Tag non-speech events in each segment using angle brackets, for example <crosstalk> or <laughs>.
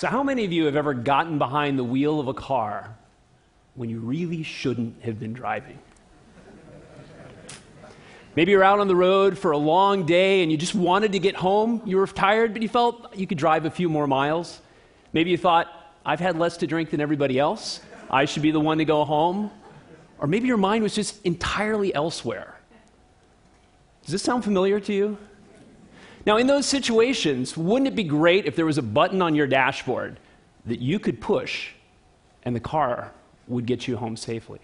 So, how many of you have ever gotten behind the wheel of a car when you really shouldn't have been driving? Maybe you're out on the road for a long day and you just wanted to get home. You were tired, but you felt you could drive a few more miles. Maybe you thought, I've had less to drink than everybody else. I should be the one to go home. Or maybe your mind was just entirely elsewhere. Does this sound familiar to you? Now, in those situations, wouldn't it be great if there was a button on your dashboard that you could push and the car would get you home safely?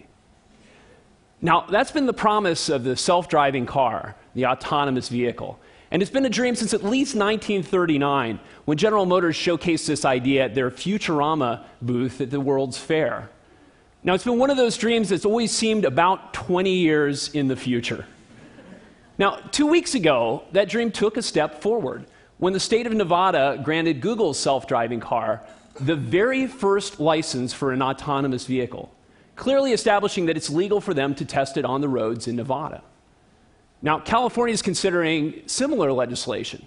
Now, that's been the promise of the self driving car, the autonomous vehicle. And it's been a dream since at least 1939 when General Motors showcased this idea at their Futurama booth at the World's Fair. Now, it's been one of those dreams that's always seemed about 20 years in the future. Now, two weeks ago, that dream took a step forward when the state of Nevada granted Google's self driving car the very first license for an autonomous vehicle, clearly establishing that it's legal for them to test it on the roads in Nevada. Now, California is considering similar legislation,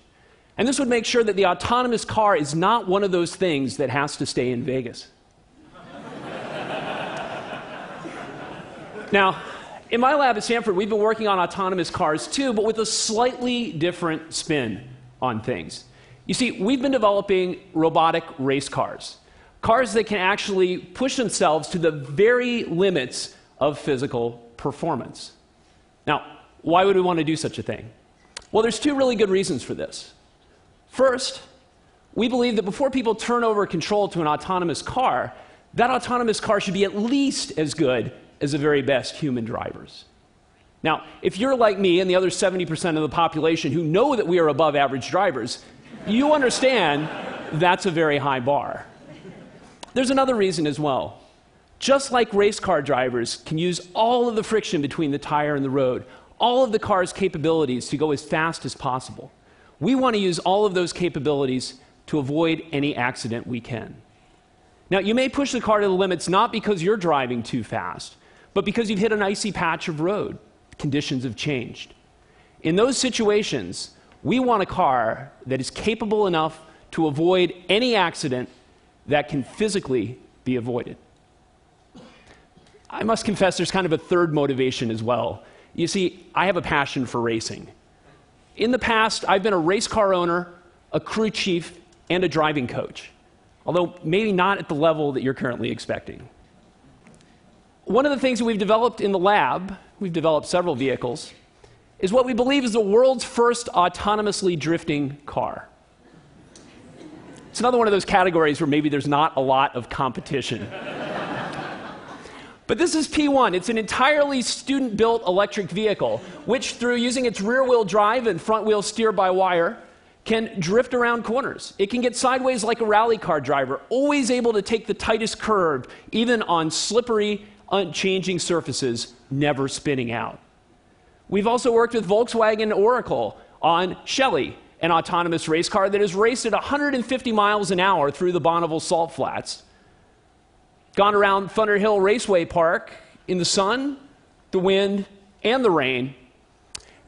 and this would make sure that the autonomous car is not one of those things that has to stay in Vegas. <laughs> now, in my lab at Stanford, we've been working on autonomous cars too, but with a slightly different spin on things. You see, we've been developing robotic race cars, cars that can actually push themselves to the very limits of physical performance. Now, why would we want to do such a thing? Well, there's two really good reasons for this. First, we believe that before people turn over control to an autonomous car, that autonomous car should be at least as good as the very best human drivers. Now, if you're like me and the other 70% of the population who know that we are above average drivers, you understand that's a very high bar. There's another reason as well. Just like race car drivers can use all of the friction between the tire and the road, all of the car's capabilities to go as fast as possible, we want to use all of those capabilities to avoid any accident we can. Now, you may push the car to the limits not because you're driving too fast, but because you've hit an icy patch of road. Conditions have changed. In those situations, we want a car that is capable enough to avoid any accident that can physically be avoided. I must confess, there's kind of a third motivation as well. You see, I have a passion for racing. In the past, I've been a race car owner, a crew chief, and a driving coach, although maybe not at the level that you're currently expecting one of the things that we've developed in the lab, we've developed several vehicles, is what we believe is the world's first autonomously drifting car. It's another one of those categories where maybe there's not a lot of competition. but this is P1. It's an entirely student built electric vehicle, which, through using its rear wheel drive and front wheel steer by wire, can drift around corners. It can get sideways like a rally car driver, always able to take the tightest curve, even on slippery unchanging surfaces, never spinning out. We've also worked with Volkswagen Oracle on Shelley, an autonomous race car that has raced at 150 miles an hour through the Bonneville Salt Flats. Gone around Thunderhill Raceway Park in the sun, the wind, and the rain,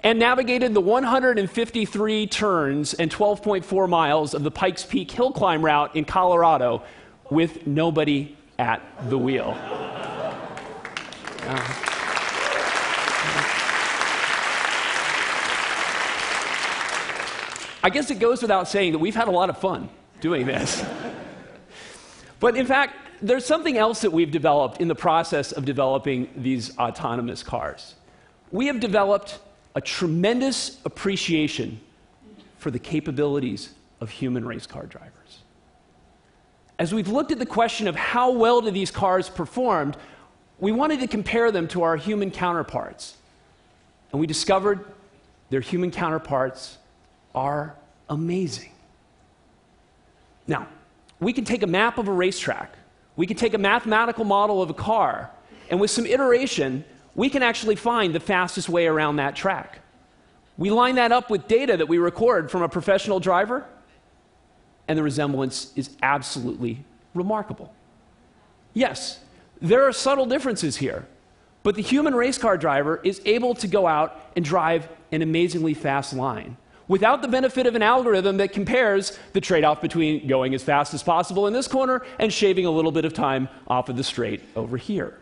and navigated the 153 turns and 12.4 miles of the Pikes Peak hill climb route in Colorado with nobody at the wheel. I guess it goes without saying that we've had a lot of fun doing this. but in fact, there's something else that we've developed in the process of developing these autonomous cars. We have developed a tremendous appreciation for the capabilities of human race car drivers. As we've looked at the question of how well do these cars perform, we wanted to compare them to our human counterparts. And we discovered their human counterparts are amazing. Now, we can take a map of a racetrack, we can take a mathematical model of a car, and with some iteration, we can actually find the fastest way around that track. We line that up with data that we record from a professional driver, and the resemblance is absolutely remarkable. Yes, there are subtle differences here, but the human race car driver is able to go out and drive an amazingly fast line, without the benefit of an algorithm that compares the trade off between going as fast as possible in this corner and shaving a little bit of time off of the straight over here.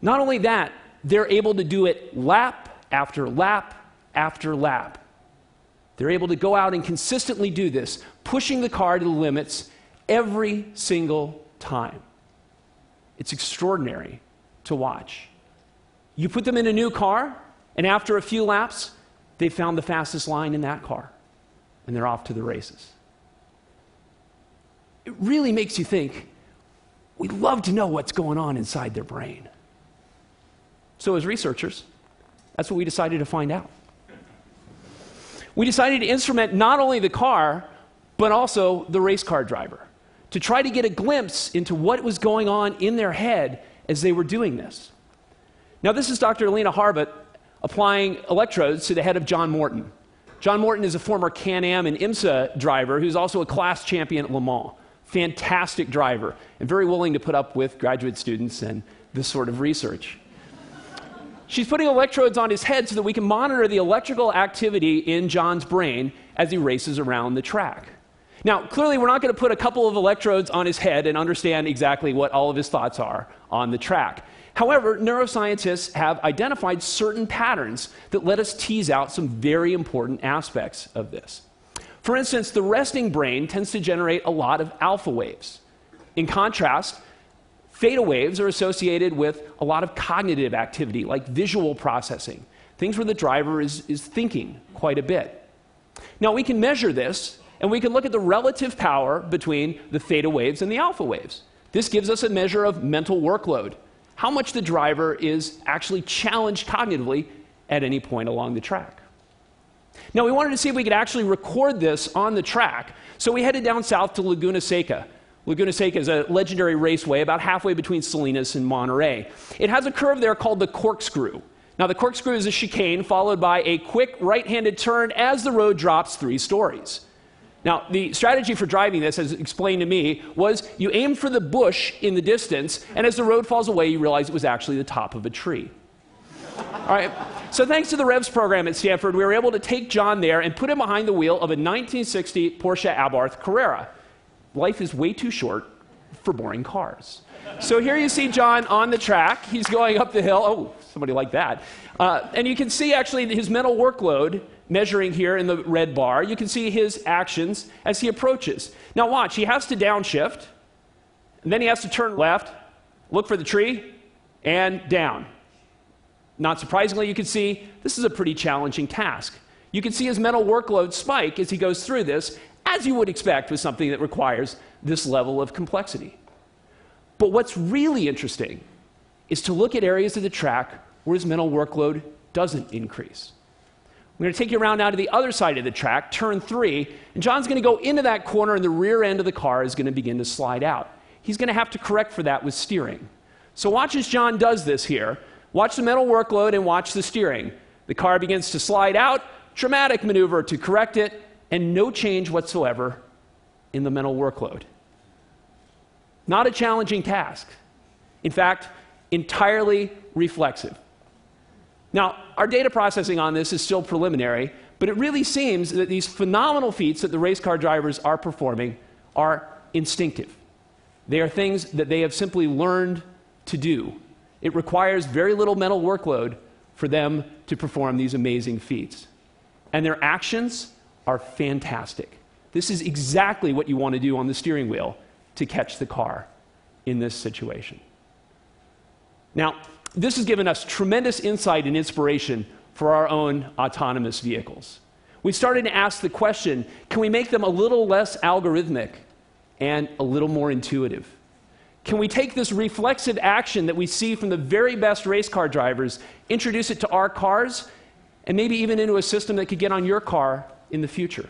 Not only that, they're able to do it lap after lap after lap. They're able to go out and consistently do this, pushing the car to the limits every single time. It's extraordinary to watch. You put them in a new car, and after a few laps, they found the fastest line in that car, and they're off to the races. It really makes you think we'd love to know what's going on inside their brain. So, as researchers, that's what we decided to find out. We decided to instrument not only the car, but also the race car driver to try to get a glimpse into what was going on in their head as they were doing this. Now, this is Dr. Alina Harbott applying electrodes to the head of John Morton. John Morton is a former Can Am and IMSA driver who's also a class champion at Le Mans. Fantastic driver and very willing to put up with graduate students and this sort of research. She's putting electrodes on his head so that we can monitor the electrical activity in John's brain as he races around the track. Now, clearly, we're not going to put a couple of electrodes on his head and understand exactly what all of his thoughts are on the track. However, neuroscientists have identified certain patterns that let us tease out some very important aspects of this. For instance, the resting brain tends to generate a lot of alpha waves. In contrast, theta waves are associated with a lot of cognitive activity, like visual processing, things where the driver is, is thinking quite a bit. Now, we can measure this and we can look at the relative power between the theta waves and the alpha waves. This gives us a measure of mental workload, how much the driver is actually challenged cognitively at any point along the track. Now, we wanted to see if we could actually record this on the track, so we headed down south to Laguna Seca. Laguna Seca is a legendary raceway about halfway between Salinas and Monterey. It has a curve there called the corkscrew. Now, the corkscrew is a chicane followed by a quick right handed turn as the road drops three stories. Now, the strategy for driving this, as explained to me, was you aim for the bush in the distance, and as the road falls away, you realize it was actually the top of a tree. All right, so thanks to the REVS program at Stanford, we were able to take John there and put him behind the wheel of a 1960 Porsche Abarth Carrera. Life is way too short for boring cars. So here you see John on the track. He's going up the hill. Oh, somebody like that. Uh, and you can see actually his mental workload measuring here in the red bar, you can see his actions as he approaches. Now, watch, he has to downshift, and then he has to turn left, look for the tree, and down. Not surprisingly, you can see this is a pretty challenging task. You can see his mental workload spike as he goes through this, as you would expect with something that requires this level of complexity. But what's really interesting is to look at areas of the track where his mental workload doesn't increase. We're going to take you around now to the other side of the track, turn three, and John's going to go into that corner, and the rear end of the car is going to begin to slide out. He's going to have to correct for that with steering. So, watch as John does this here. Watch the mental workload and watch the steering. The car begins to slide out, dramatic maneuver to correct it, and no change whatsoever in the mental workload. Not a challenging task. In fact, entirely reflexive. Now, our data processing on this is still preliminary, but it really seems that these phenomenal feats that the race car drivers are performing are instinctive. They are things that they have simply learned to do. It requires very little mental workload for them to perform these amazing feats. And their actions are fantastic. This is exactly what you want to do on the steering wheel to catch the car in this situation. Now, this has given us tremendous insight and inspiration for our own autonomous vehicles. We started to ask the question can we make them a little less algorithmic and a little more intuitive? Can we take this reflexive action that we see from the very best race car drivers, introduce it to our cars, and maybe even into a system that could get on your car in the future?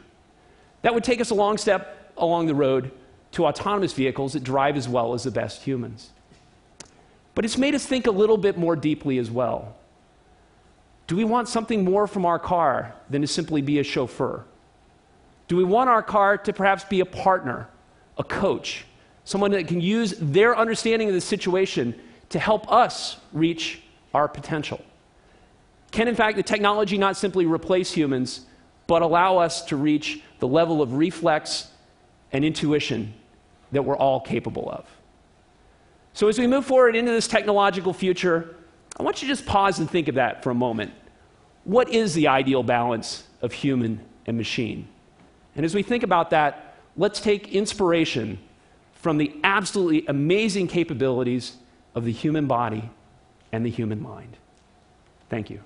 That would take us a long step along the road to autonomous vehicles that drive as well as the best humans. But it's made us think a little bit more deeply as well. Do we want something more from our car than to simply be a chauffeur? Do we want our car to perhaps be a partner, a coach, someone that can use their understanding of the situation to help us reach our potential? Can, in fact, the technology not simply replace humans, but allow us to reach the level of reflex and intuition that we're all capable of. So, as we move forward into this technological future, I want you to just pause and think of that for a moment. What is the ideal balance of human and machine? And as we think about that, let's take inspiration from the absolutely amazing capabilities of the human body and the human mind. Thank you.